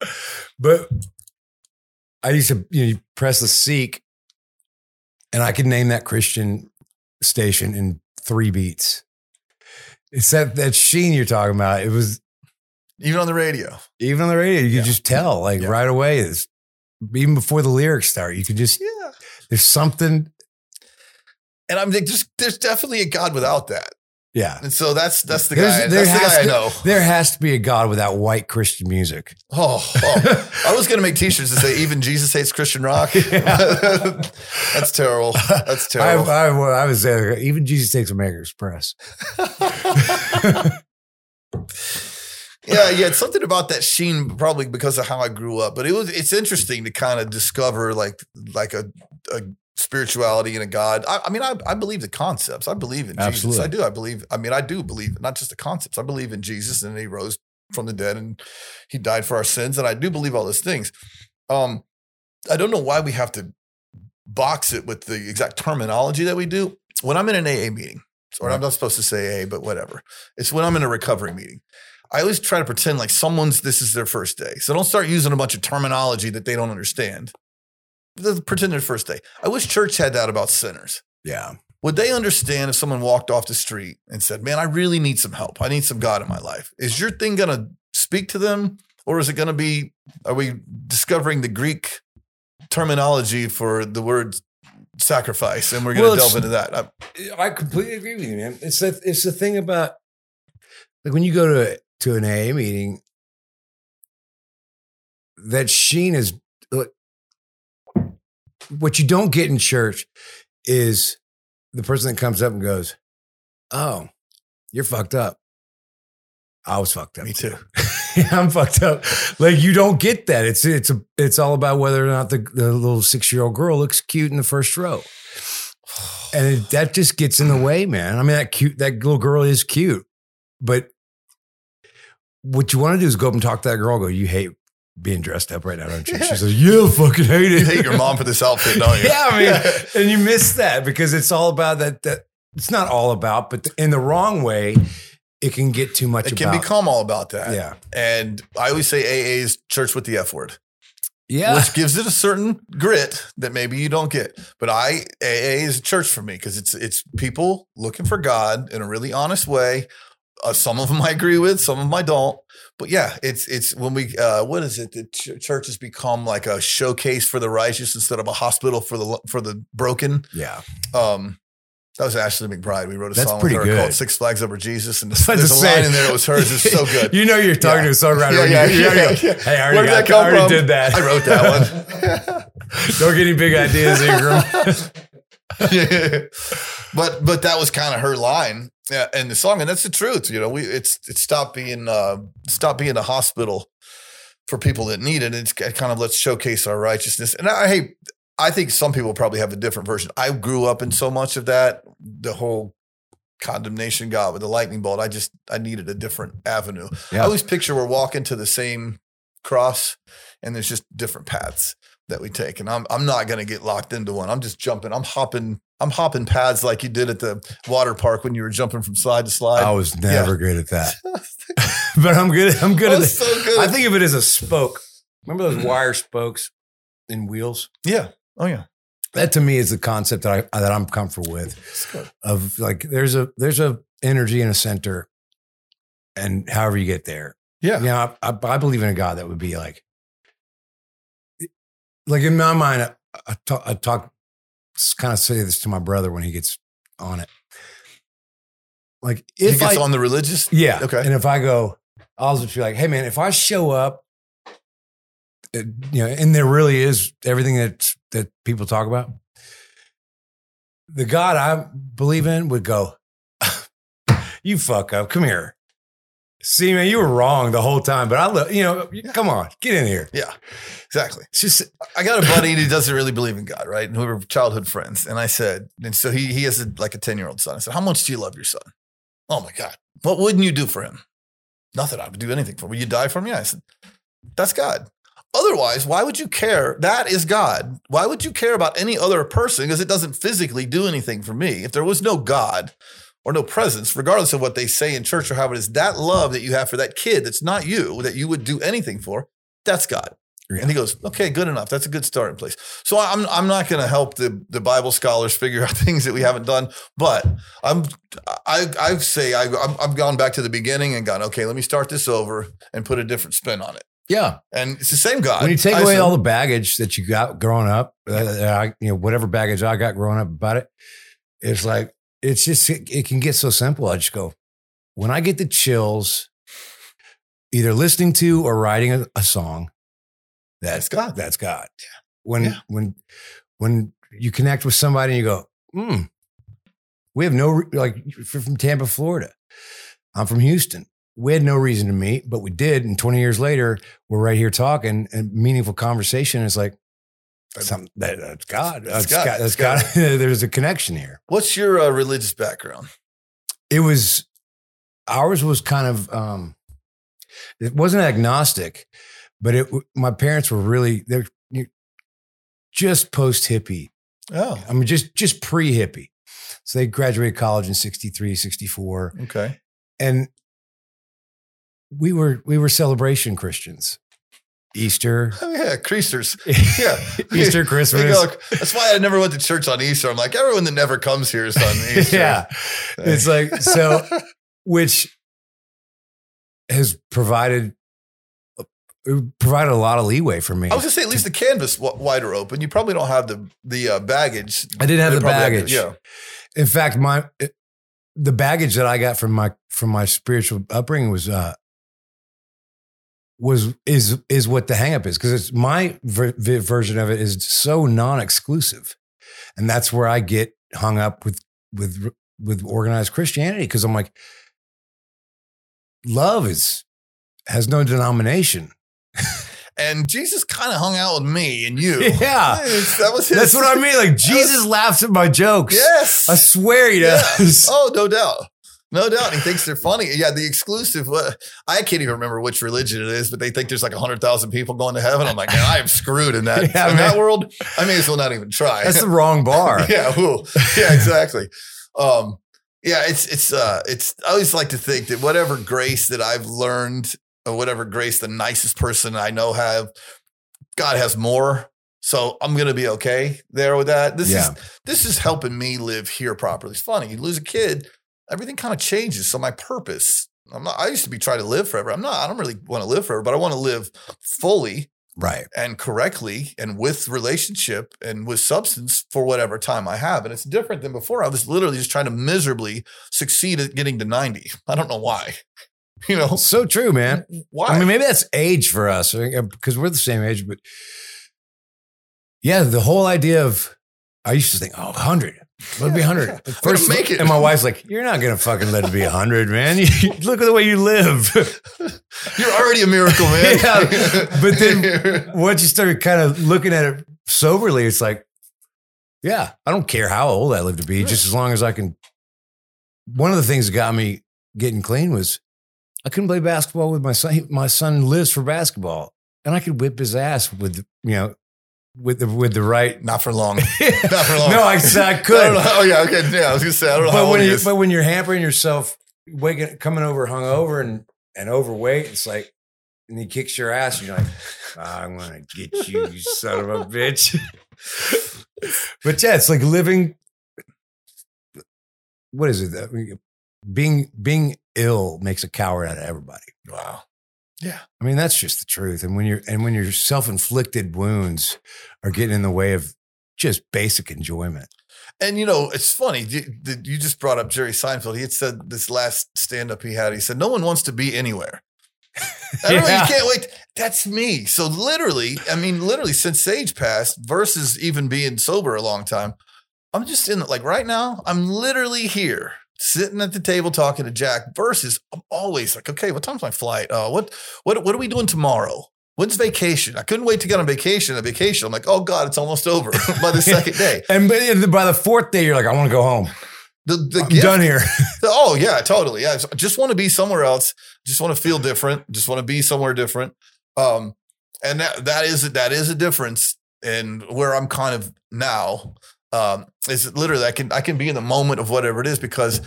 But I used to, you know, you press the seek, and I could name that Christian station in three beats. It's that that sheen you're talking about. It was Even on the radio. even on the radio, you could Yeah. just tell, like Yeah. right away. Is even before the lyrics start, you can just Yeah. there's something. And I'm like, there's, there's definitely a God without that. Yeah, And so that's that's the There's- guy. there That's the guy I to- know. There has to be a God without white Christian music. Oh, oh. I was gonna make T-shirts that say "Even Jesus hates Christian rock." That's terrible. That's terrible. I, I was there. Even Jesus takes American Express. Yeah, yeah. It's something about that sheen, probably because of how I grew up. But it was it's interesting to kind of discover like like a, a spirituality and a God. I, I mean, I, I believe the concepts. I believe in Jesus. I do. I believe. I mean, I do believe not just the concepts. I believe in Jesus and He rose from the dead and He died for our sins, and I do believe all those things. Um, I don't know why we have to box it with the exact terminology that we do. When I'm in an AA meeting, or I'm not supposed to say AA, but whatever. It's when I'm in a recovery meeting. I always try to pretend like someone's this is their first day. So don't start using a bunch of terminology that they don't understand. Pretend their first day. I wish church had that about sinners. Yeah. Would they understand if someone walked off the street and said, Man, I really need some help. I need some God in my life? Is your thing going to speak to them? Or is it going to be, are we discovering the Greek terminology for the word sacrifice? And we're going to Well, delve into that. I- I completely agree with you, man. It's the it's the thing about like when you go to to an AA meeting, that sheen is look, what you don't get in church is the person that comes up and goes, "Oh, you're fucked up." I was fucked up. Me too. I'm fucked up. Like you don't get that. It's it's a it's all about whether or not the, the little six year old girl looks cute in the first row, and it, that just gets in the way, man. I mean, that cute that little girl is cute, but what you want to do is go up and talk to that girl. Go, you hate being dressed up right now, don't you? Yeah. She says, "Yeah, I fucking hate it." You hate your mom for this outfit, don't you? yeah, I mean, and you miss that because it's all about that. That it's not all about, but in the wrong way, it can get too much. it can become all about that. yeah, And I always say AA is church with the F word, yeah. which gives it a certain grit that maybe you don't get. But I AA is church for me because it's it's people looking for God in a really honest way. Uh, some of them I agree with, some of them I don't. But yeah, it's it's when we uh, what is it? The ch- church has become like a showcase for the righteous instead of a hospital for the for the broken. yeah. Um, that was Ashley McBryde. We wrote a That's song pretty with her good. called Six Flags Over Jesus. And was there's a to line in there that was hers. It's so good. You know you're talking to a songwriter. Yeah, yeah, yeah, already yeah. Hey, I already, got, I already from? did that. I wrote that one. Don't get any big ideas, Ingram. but but that was kind of her line yeah, in the song, and that's the truth. You know, we it's it's stopped being uh stopped being a hospital for people that need it. It's kind of let's showcase our righteousness. And I hey, I think some people probably have a different version. I grew up in so much of that, the whole condemnation God with the lightning bolt. I just I needed a different avenue. Yeah. I always picture we're walking to the same cross and there's just different paths that we take. And I'm I'm not gonna get locked into one. I'm just jumping. I'm hopping, I'm hopping pads like you did at the water park when you were jumping from slide to slide. I was never good at that, but I'm good. I'm good at it. so good. I think of it as a spoke. Remember those mm-hmm. wire spokes in wheels? yeah. Oh yeah. That to me is the concept that I that I'm comfortable with. Of like, there's a there's a energy in a center, and however you get there, Yeah. you know, I, I, I believe in a God that would be like, like in my mind, I, I talk, I talk, kind of say this to my brother when he gets on it. Like If he gets I, on the religious. yeah, Okay. and if I go, I'll just be like, hey man, if I show up, it, you know, and there really is everything that that people talk about. the God I believe in would go, "You fuck up. Come here." See, man, you were wrong the whole time, but I love you know. Come on, get in here. Yeah, exactly. It's just I got a buddy who doesn't really believe in God, right? And we were childhood friends. And I said, and so he he has a, like a 10 year old son. I said, How much do you love your son? Oh my God. What wouldn't you do for him? Nothing. I would do anything for him. Would you die for him? Yeah. I said, That's God. Otherwise, why would you care? That is God. Why would you care about any other person? Because it doesn't physically do anything for me. If there was no God or no presence, regardless of what they say in church or how it is, that love that you have for that kid that's not you, that you would do anything for, that's God. Yeah. And he goes, okay, good enough. That's a good starting place. So I'm I'm not going to help the the Bible scholars figure out things that we haven't done, but I'm I I say I I'm, I've gone back to the beginning and gone, okay, let me start this over and put a different spin on it. yeah. And it's the same God. When you take I away said- all the baggage that you got growing up, uh, you know, whatever baggage I got growing up about it, it's like it's just it, it can get so simple. I just go when I get the chills, either listening to or writing a, a song. That's God. That's God. When Yeah. when when you connect with somebody and you go, hmm, we have no like you're from Tampa, Florida. I'm from Houston. We had no reason to meet, but we did. And 20 years later, we're right here talking and meaningful conversation. It's like something that, that's God. That's That's God. God. That's That's God. There's a connection here. What's your uh, religious background? It was ours was kind of um it wasn't agnostic, but it my parents were really they're just post hippie. Oh, I mean just just pre hippie. So they graduated college in 63, 64 okay. and we were we were celebration Christians. Easter, Oh, yeah, creasers. Yeah. Easter, Christmas. go, That's why I never went to church on Easter. I'm like, everyone that never comes here is on Easter. yeah. It's like so which has provided provided a lot of leeway for me. I was gonna say at least the canvas w- wider open. You probably don't have the the uh, baggage. I didn't have They the probably have baggage. yeah, In fact, my it- the baggage that I got from my from my spiritual upbringing was uh was is is what the hangup is because it's my ver- version of it is so non-exclusive, and that's where I get hung up with with with organized Christianity because I'm like, love is has no denomination. and Jesus kind of hung out with me and you. Yeah, It's- that was his. that's what I mean. Like Jesus laughs at my jokes. Yes. I swear he Yeah. does. Oh, no doubt. No doubt. He thinks they're funny. Yeah, the exclusive. Uh, I can't even remember which religion it is, but they think there's like 100,000 people going to heaven. I'm like, man, I am screwed in that, Yeah, in that world. I may as well not even try. That's the wrong bar. yeah, ooh. yeah, exactly. Um, yeah, it's it's uh it's I always like to think that whatever grace that I've learned or whatever grace the nicest person I know have, God has more. So I'm gonna be okay there with that. This Yeah. is this is helping me live here properly. It's funny. You lose a kid, everything kind of changes. So my purpose, I'm not I used to be trying to live forever. I'm not, I don't really want to live forever, but I want to live fully Right. and correctly and with relationship and with substance for whatever time I have. And it's different than before. I was literally just trying to miserably succeed at getting to 90. I don't know why. You know, So true, man. why? I mean, maybe that's age for us because we're the same age, but yeah, the whole idea of I used to think, oh, 100. Let it be 100. Yeah. First, make it. And my wife's like, you're not going to fucking let it be 100, man. You- Look at the way you live. You're already a miracle, man. Yeah, but then- Once you start kind of looking at it soberly, it's like, yeah, I don't care how old I live to be, just as long as I can. One of the things that got me getting clean was I couldn't play basketball with my son. My son lives for basketball, and I could whip his ass with you know with the with the right. Not for long. Not for long. no, I, I I could. know. Oh, yeah. Okay. Yeah. I was going to say, I don't know But when you but when you're hampering yourself, waking coming over hungover and and overweight, it's like and he kicks your ass, and you're like, "Ah, I'm gonna get you, you son of a bitch. but yeah, it's like living. What is it? I Being being ill makes a coward out of everybody. Wow. Yeah. I mean, that's just the truth. And when you're and when your self inflicted wounds are getting in the way of just basic enjoyment. And you know, it's funny. You, you just brought up Jerry Seinfeld. He had said this last stand up he had. He said, "No one wants to be anywhere." Everybody Yeah. can't wait. That's me. So literally, I mean, literally, since Sage passed, versus even being sober a long time, I'm just in like right now, I'm literally here sitting at the table talking to Jack versus I'm always like, okay, what time's my flight? Uh, what what what are we doing tomorrow? When's vacation? I couldn't wait to get on vacation. A vacation. I'm like, oh God, it's almost over by the second day. And by the- by the fourth day, you're like, I want to go home. The, the I'm gift- done here. Oh yeah, totally. Yeah, I just want to be somewhere else. Just want to feel different. Just want to be somewhere different. Um, and that that is that is a difference in where I'm kind of now. Um, is literally I can I can be in the moment of whatever it is because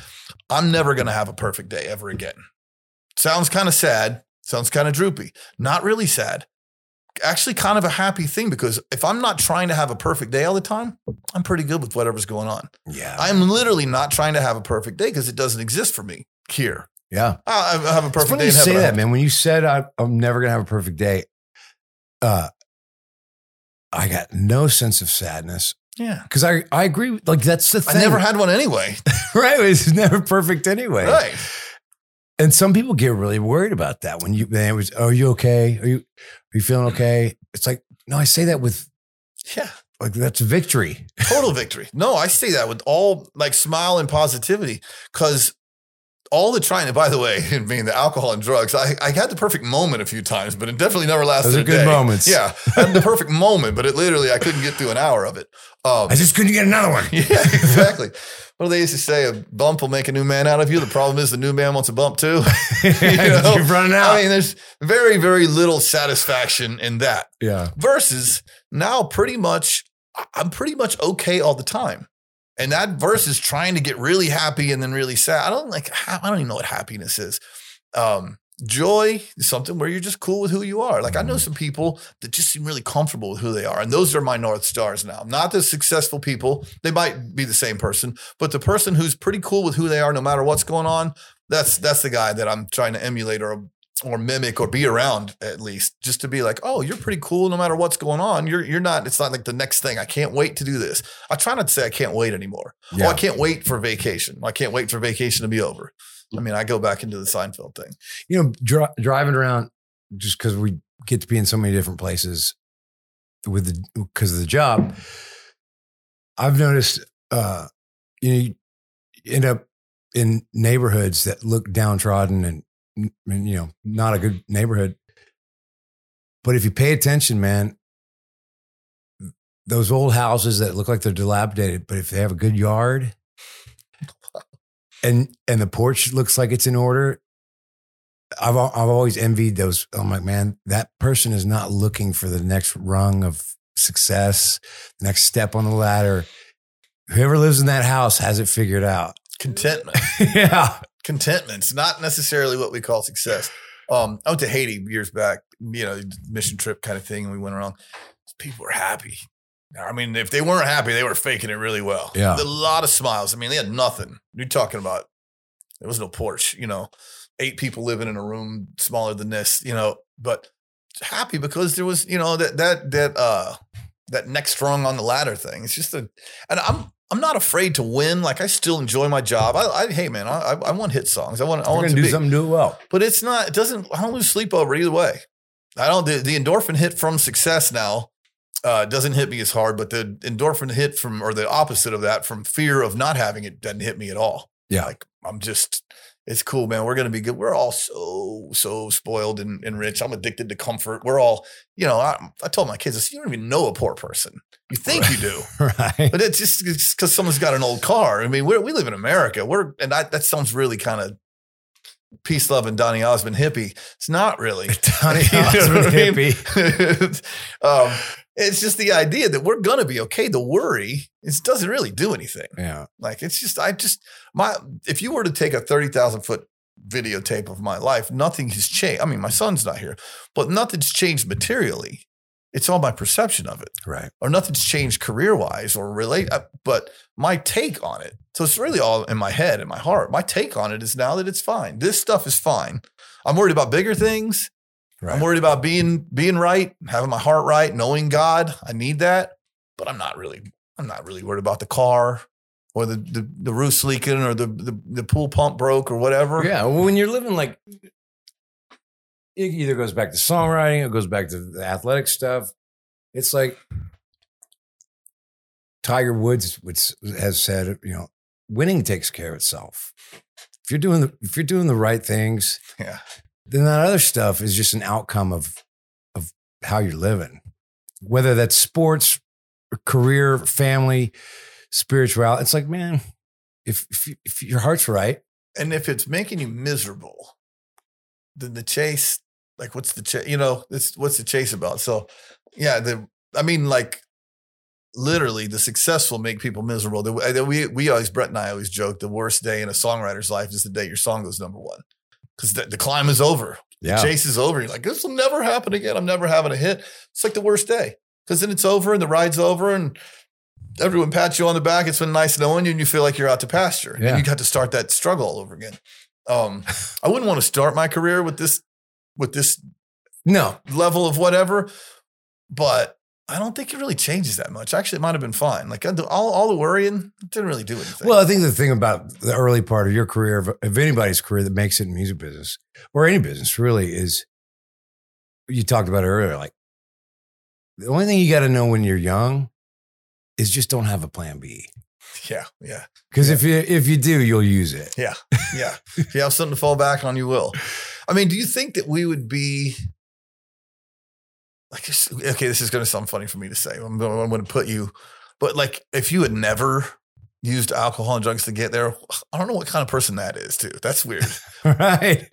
I'm never gonna have a perfect day ever again. Sounds kind of sad. Sounds kind of droopy. Not really sad. Actually, kind of a happy thing because if I'm not trying to have a perfect day all the time, I'm pretty good with whatever's going on. Yeah. I'm literally not trying to have a perfect day because it doesn't exist for me here. yeah. I I have a perfect day. you say that, man. When you said I, I'm never gonna have a perfect day, uh, I got no sense of sadness Yeah. because I I agree. with- Like that's the thing. I never had one anyway. right. It's never perfect anyway. right. And some people get really worried about that when you man was, are you okay? Are you are you feeling okay? It's like no, I say that with Yeah. like that's victory. Total victory. No, I say that with all like smile and positivity because all the trying, and by the way, in being the alcohol and drugs, I, I had the perfect moment a few times, but it definitely never lasted. Those are good day. moments. Yeah. I had the perfect moment, but it literally, I couldn't get through an hour of it. Um, I just couldn't get another one. Yeah, exactly. What do they used to say? A bump will make a new man out of you. The problem is the new man wants a bump too. You know? You're running out. I mean, there's very, very little satisfaction in that. yeah. Versus now, pretty much, I'm pretty much okay all the time. And that verse is trying to get really happy and then really sad. I don't like. I don't even know what happiness is. Um, joy is something where you're just cool with who you are. Like I know some people that just seem really comfortable with who they are, and those are my north stars now. Not the successful people; they might be the same person, but the person who's pretty cool with who they are, no matter what's going on. That's that's the guy that I'm trying to emulate or or mimic or be around at least, just to be like, oh, you're pretty cool no matter what's going on. You're you're not. It's not like the next thing. I can't wait to do this. I try not to say I can't wait anymore. Yeah. Oh, I can't wait for vacation. I can't wait for vacation to be over. I mean, I go back into the Seinfeld thing. you know, dri- driving around just because we get to be in so many different places with the because of the job. I've noticed, uh, you know, you end up in neighborhoods that look downtrodden and, and you know not a good neighborhood. But if you pay attention, man, those old houses that look like they're dilapidated, but if they have a good yard and and the porch looks like it's in order, I've I've always envied those. I'm like, man, that person is not looking for the next rung of success, next step on the ladder. Whoever lives in that house has it figured out. Contentment. yeah, Contentment's not necessarily what we call success. Um, I went to Haiti years back, you know, mission trip kind of thing. And we went around. People were happy. I mean, if they weren't happy, they were faking it really well. Yeah. A lot of smiles. I mean, they had nothing. You're talking about there was no porch, you know, eight people living in a room smaller than this, you know, but happy because there was, you know, that that that uh that next rung on the ladder thing. It's just a and I'm I'm not afraid to win. Like I still enjoy my job. I, I hey man, I I, want hit songs. I want I want gonna do something, do it well. but it's not. It doesn't. I don't lose sleep over either way. I don't. The, the endorphin hit from success now uh, doesn't hit me as hard, but the endorphin hit from or the opposite of that from fear of not having it doesn't hit me at all. Yeah. like I'm just. It's cool, man. We're gonna be good. We're all so so spoiled and, and rich. I'm addicted to comfort. We're all, you know. I, I told my kids, I said, you don't even know a poor person. You think you do. right. But it's just because someone's got an old car. I mean, we're, we live in America. We're and I, that sounds really kind of peace, love, and Donny Osmond hippie. It's not really. Donny Osmond what I mean? hippie. um, it's just the idea that we're gonna be okay. The worry it doesn't really do anything. Yeah. Like it's just I just my if you were to take a thirty thousand foot videotape of my life, nothing has changed. I mean, my son's not here, but nothing's changed materially. It's all my perception of it Right. or nothing's changed career wise or relate, uh, but my take on it. So it's really all in my head and my heart. My take on it is now that it's fine. This stuff is fine. I'm worried about bigger things. Right. I'm worried about being being right, having my heart right, knowing God. I need that, but I'm not really. I'm not really worried about the car or the the, the roof's leaking or the, the the pool pump broke or whatever. Yeah. Well, when you're living like, it either goes back to songwriting, or it goes back to the athletic stuff. It's like Tiger Woods which has said, you know, winning takes care of itself. If you're doing the if you're doing the right things, Yeah. Then that other stuff is just an outcome of of how you're living. Whether that's sports, career, family, spirituality. It's like, man, if if, if your heart's right, And if it's making you miserable, then the chase, like, what's the chase? You know, it's what's the chase about? So, yeah, the I mean, like, literally, the successful make people miserable. The, the- we we always Brett and I always joke the worst day in a songwriter's life is the day your song goes number one because the, the climb is over. yeah, The chase is over. You're like, this will never happen again. I'm never having a hit. It's like the worst day because then it's over and the ride's over and everyone pats you on the back. It's been nice knowing you and you feel like you're out to pasture. Yeah. And you got to start that struggle all over again. Um, I wouldn't want to start my career with this with this no, level of whatever, but I don't think it really changes that much. Actually, it might have been fine. Like all, all the worrying didn't really do anything. Well, I think the thing about the early part of your career, of, of anybody's career that makes it in music business or any business really, is you talked about earlier. Like the only thing you got to know when you're young is just don't have a plan B. yeah, yeah, Because if you if you do, you'll use it. yeah, yeah. if you have something to fall back on, you will. I mean, do you think that we would be like, okay, this is going to sound funny for me to say. I'm going, I'm going to put you, but like, if you had never used alcohol and drugs to get there, I don't know what kind of person that is, too. That's weird, right.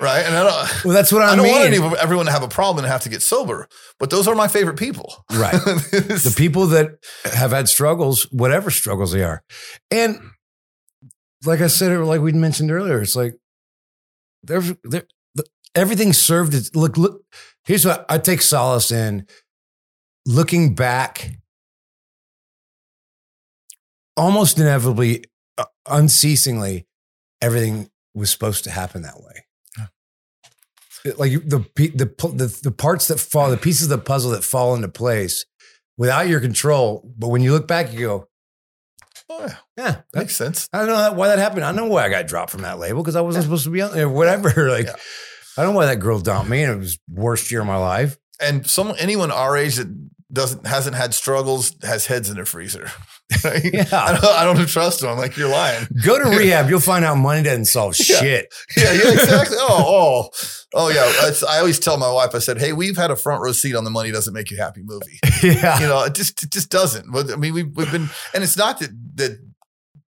right? And I don't. Well, that's what I, I don't mean. want any, everyone to have a problem and have to get sober, but those are my favorite people. Right. the people that have had struggles, whatever struggles they are. And like I said, like we mentioned earlier, it's like there's there, everything served its look, look, here's what I take solace in looking back almost inevitably, uh, unceasingly, everything was supposed to happen that way. Like the, the the the parts that fall, the pieces of the puzzle that fall into place without your control. But when you look back, you go, oh, yeah, yeah, that, makes sense. I don't know why that happened. I know why I got dropped from that label because I wasn't supposed to be on there. Whatever. Like, Yeah. I don't know why that girl dumped me, and it was worst year of my life. And some anyone our age that doesn't hasn't had struggles has heads in their freezer. Right? Yeah. I don't, I don't trust them. I'm like, you're lying. Go to rehab, you'll find out money doesn't solve Yeah. shit. Yeah, yeah, exactly. Oh, oh, oh, yeah. That's- I always tell my wife, I said, "Hey, we've had a front row seat on the money doesn't make you happy movie. yeah. You know, it just it just doesn't. But I mean, we've we've been, and it's not that that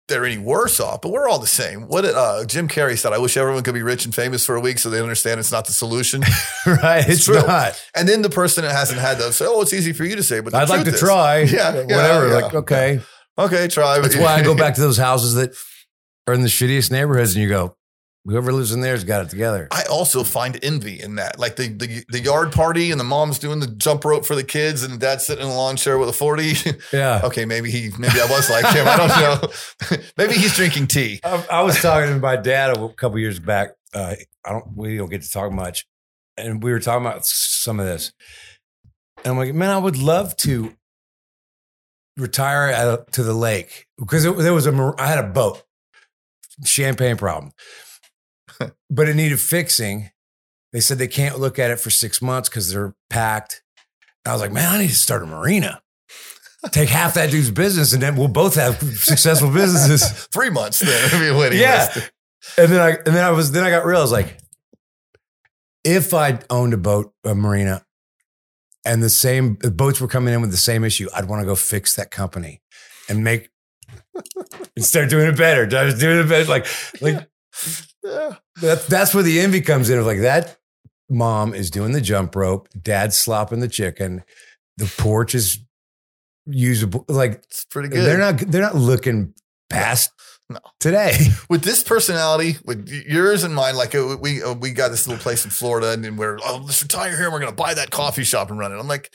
they're any worse off, but we're all the same. What uh, Jim Carrey said? I wish everyone could be rich and famous for a week so they understand it's not the solution. right. It's It's, true. not. And then the person that hasn't had those say, "Oh, it's easy for you to say," but the I'd like to is- try. Yeah, yeah, Whatever. yeah. Like, okay. Okay, try. That's why I go back to those houses that are in the shittiest neighborhoods and you go, whoever lives in there's got it together. I also find envy in that, like the, the the yard party and the mom's doing the jump rope for the kids, and the dad's sitting in a lawn chair with a forty. Yeah. okay, maybe he, maybe I was like him. I don't know. maybe he's drinking tea. I, I was talking to my dad a couple years back. Uh, I don't. We don't get to talk much, and we were talking about some of this. And I'm like, man, I would love to retire at, to the lake because it, there was a. I had a boat, champagne problem, but it needed fixing. They said they can't look at it for six months because they're packed. I was like, man, I need to start a marina. Take half that dude's business, and then we'll both have successful businesses. Three months then. I mean, Yeah. list. And then I and then I was then I got real. I was like, if I owned a boat, a marina, and the same the boats were coming in with the same issue, I'd want to go fix that company and make and start doing it better. I was doing it better. Like like Yeah. that, that's where the envy comes in. Of like that mom is doing the jump rope, dad's slopping the chicken, the porch is usable. Like It's pretty good. they're not they're not looking past No. today. with this personality, with yours and mine, like uh, we uh, we got this little place in Florida, and then we're oh let's retire here, and we're gonna buy that coffee shop and run it. I'm like,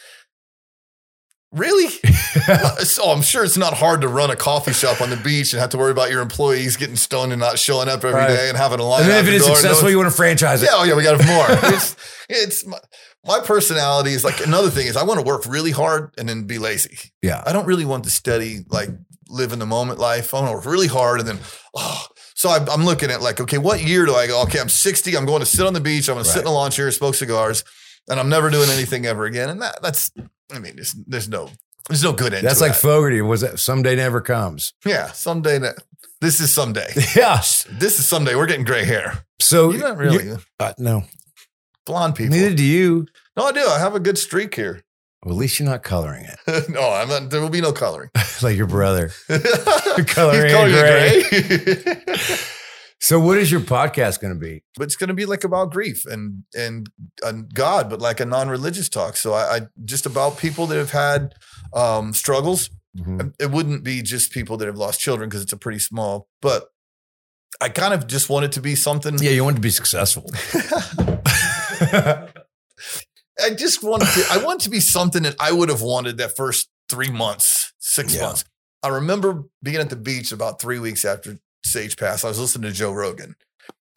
really? so oh, I'm sure it's not hard to run a coffee shop on the beach and have to worry about your employees getting stoned and not showing up every day Right. and having a line. And if it is successful, you want to franchise it. yeah, oh yeah, we got more. it's it's my, my personality is like another thing is I want to work really hard and then be lazy. Yeah. I don't really want to study like live in the moment life. I want to work really hard and then, oh. So I, I'm looking at like, okay, what year do I go? Okay, I'm 60. I'm going to sit on the beach. I'm going to sit in a lawn chair, smoke cigars, and I'm never doing anything ever again. And that, that's, I mean, there's, there's no, There's no good end. That's like that. Fogerty. Was that someday never comes? yeah, someday. That, this is someday. Yes. this is someday. We're getting gray hair. So You're not really you- uh, no. blonde people. Neither do you. No, I do. I have a good streak here. Well, at least you're not coloring it no, I'm not. There will be no coloring. like your brother. Coloring gray. gray. So, what is your podcast going to be? but it's going to be like about grief and and and God, but like a non-religious talk. So I, I just about people that have had um, struggles. Mhm. It wouldn't be just people that have lost children because it's a pretty small. But I kind of just want it to be something. Yeah, you want to be successful. I just wanted to. I want it to be something that I would have wanted that first three months, six Yeah. months. I remember being at the beach about three weeks after Sage Pass. I was listening to Joe Rogan.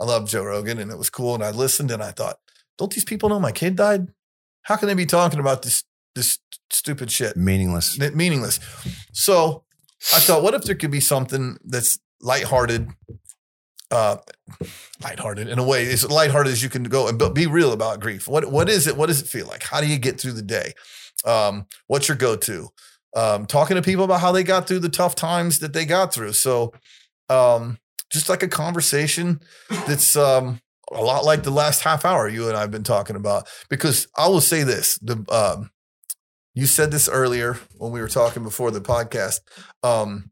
I love Joe Rogan, and it was cool. And I listened, and I thought, don't these people know my kid died? How can they be talking about this this stupid shit? Meaningless. Meaningless. So I thought, what if there could be something that's lighthearted, uh, lighthearted in a way, as lighthearted as you can go and but be real about grief. What what is it? What does it feel like? How do you get through the day? Um, what's your go to? Um, talking to people about how they got through the tough times that they got through. So, um, just like a conversation that's um, a lot like the last half hour you and I've been talking about. Because I will say this: the um, you said this earlier when we were talking before the podcast. Um,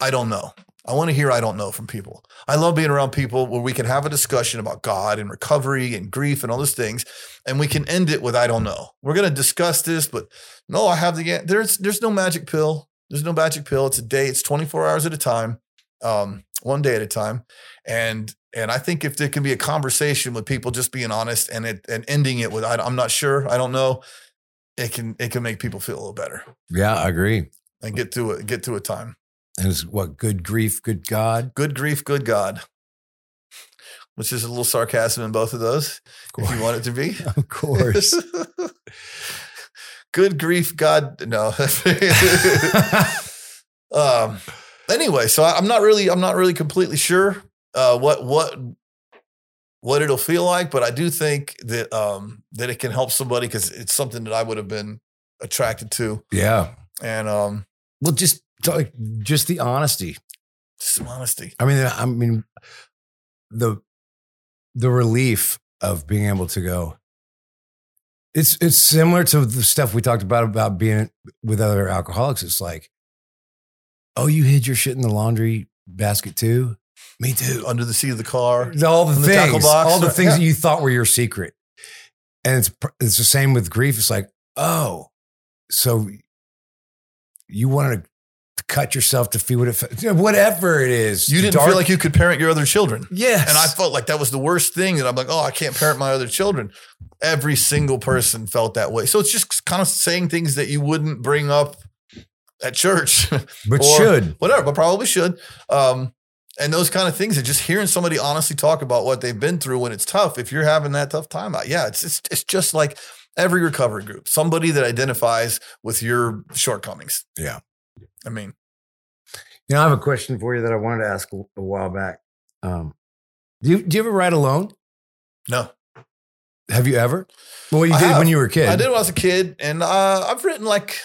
I don't know. I want to hear I don't know from people. I love being around people where we can have a discussion about God and recovery and grief and all those things, and we can end it with I don't know. We're going to discuss this, but no, I have the there's there's no magic pill. There's no magic pill. It's a day. It's 24 hours at a time, um, one day at a time, and and I think if there can be a conversation with people just being honest and it and ending it with I, I'm not sure, I don't know, it can it can make people feel a little better Yeah, I agree. and get to it. Get to a time. And it's what good grief, good God. Good grief, good God. Which is a little sarcasm in both of those, if you want it to be. Of course. good grief, God. No. um. Anyway, so I- I'm not really, I'm not really completely sure uh, what what what it'll feel like, but I do think that um that it can help somebody because it's something that I would have been attracted to, yeah. and um Well, just like just the honesty. just some honesty. I mean, I mean, the the relief of being able to go. It's it's similar to the stuff we talked about about being with other alcoholics. It's like, oh, you hid your shit in the laundry basket too. Me too. Under the seat of the car. All the In the tackle things, box. all the things Yeah. that you thought were your secret, and it's it's the same with grief. It's like, oh, so you wanted to cut yourself to feel what it felt, whatever it is. You didn't Dark- feel like you could parent your other children. yes, And I felt like that was the worst thing that I'm like, oh, I can't parent my other children. Every single person felt that way. So it's just kind of saying things that you wouldn't bring up at church, but should whatever, but probably should. Um, and those kind of things, and just hearing somebody honestly talk about what they've been through when it's tough. If you're having that tough time, uh, yeah, it's it's, it's just like every recovery group, somebody that identifies with your shortcomings. Yeah. I mean, You know, I have a question for you that I wanted to ask a, while back. Um, do you do you ever write alone? no, Have you ever? Well, you I did have. when you were a kid. I did when I was a kid, and uh, I've written like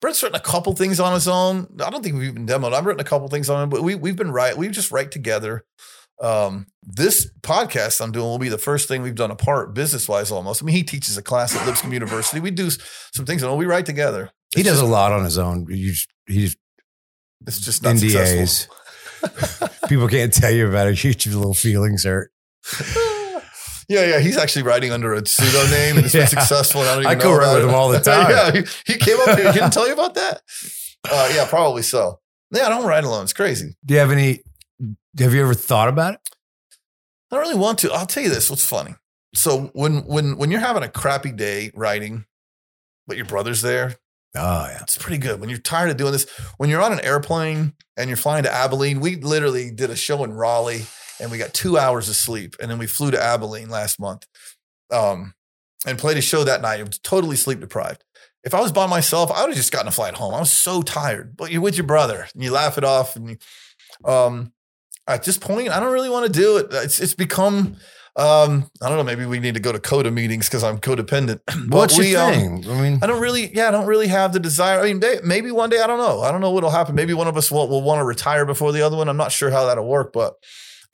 Brett's written a couple things on his own. I don't think we've even demoed. I've written a couple things on it, but we we've been right. We just write together. Um, this podcast I'm doing will be the first thing we've done apart, business wise, almost. I mean, he teaches a class at Lipscomb University. We do some things, and we write together. He does just, a lot on his own. You just, It's just not successful. NDAs. People can't tell you about it. Your little feelings hurt. Yeah, yeah, he's actually writing under a pseudonym and it's Yeah. been successful. And I don't even I know co-write about with it. him all the time. yeah, he, he came up here. He didn't tell you about that. Uh, yeah, probably so. Yeah, I don't write alone. It's crazy. Do you have any? Have you ever thought about it? I don't really want to. I'll tell you this. What's funny? So when when when you're having a crappy day writing, but your brother's there, Oh yeah. it's pretty good. When you're tired of doing this, when you're on an airplane and you're flying to Abilene, we literally did a show in Raleigh and we got two hours of sleep, and then we flew to Abilene last month, um, and played a show that night. It was totally sleep deprived. If I was by myself, I would have just gotten a flight home. I was so tired. But you're with your brother, and you laugh it off, and you, um, at this point, I don't really want to do it. It's it's become Um, I don't know. Maybe we need to go to CODA meetings because I'm codependent. But What's we, your um, thing? I mean, I don't really, yeah, I don't really have the desire. I mean, may- maybe one day, I don't know. I don't know what'll happen. Maybe one of us will, will want to retire before the other one. I'm not sure how that'll work, but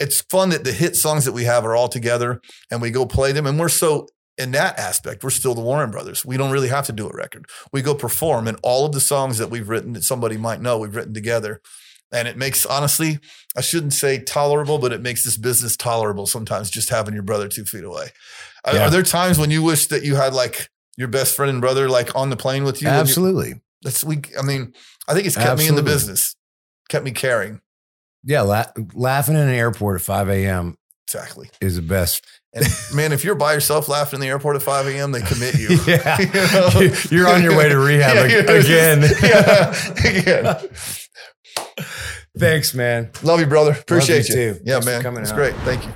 it's fun that the hit songs that we have are all together and we go play them. And we're so, in that aspect, we're still the Warren Brothers. We don't really have to do a record. We go perform, and all of the songs that we've written that somebody might know, we've written together. And it makes, honestly, I shouldn't say tolerable, but it makes this business tolerable sometimes just having your brother two feet away. Are- Yeah. Are there times when you wish that you had like your best friend and brother like on the plane with you? absolutely. That's we. I mean, I think it's kept me in the business, kept me caring. Yeah, la- laughing in an airport at 5 a.m. Exactly. is the best. And man, if you're by yourself laughing in the airport at 5 a.m., they commit you. Yeah. You know? You're on your way to rehab Yeah, again. Yeah, again. Thanks, man. Love you, brother. Appreciate you too. Yeah, Thanks man. coming It's out. great. Thank you.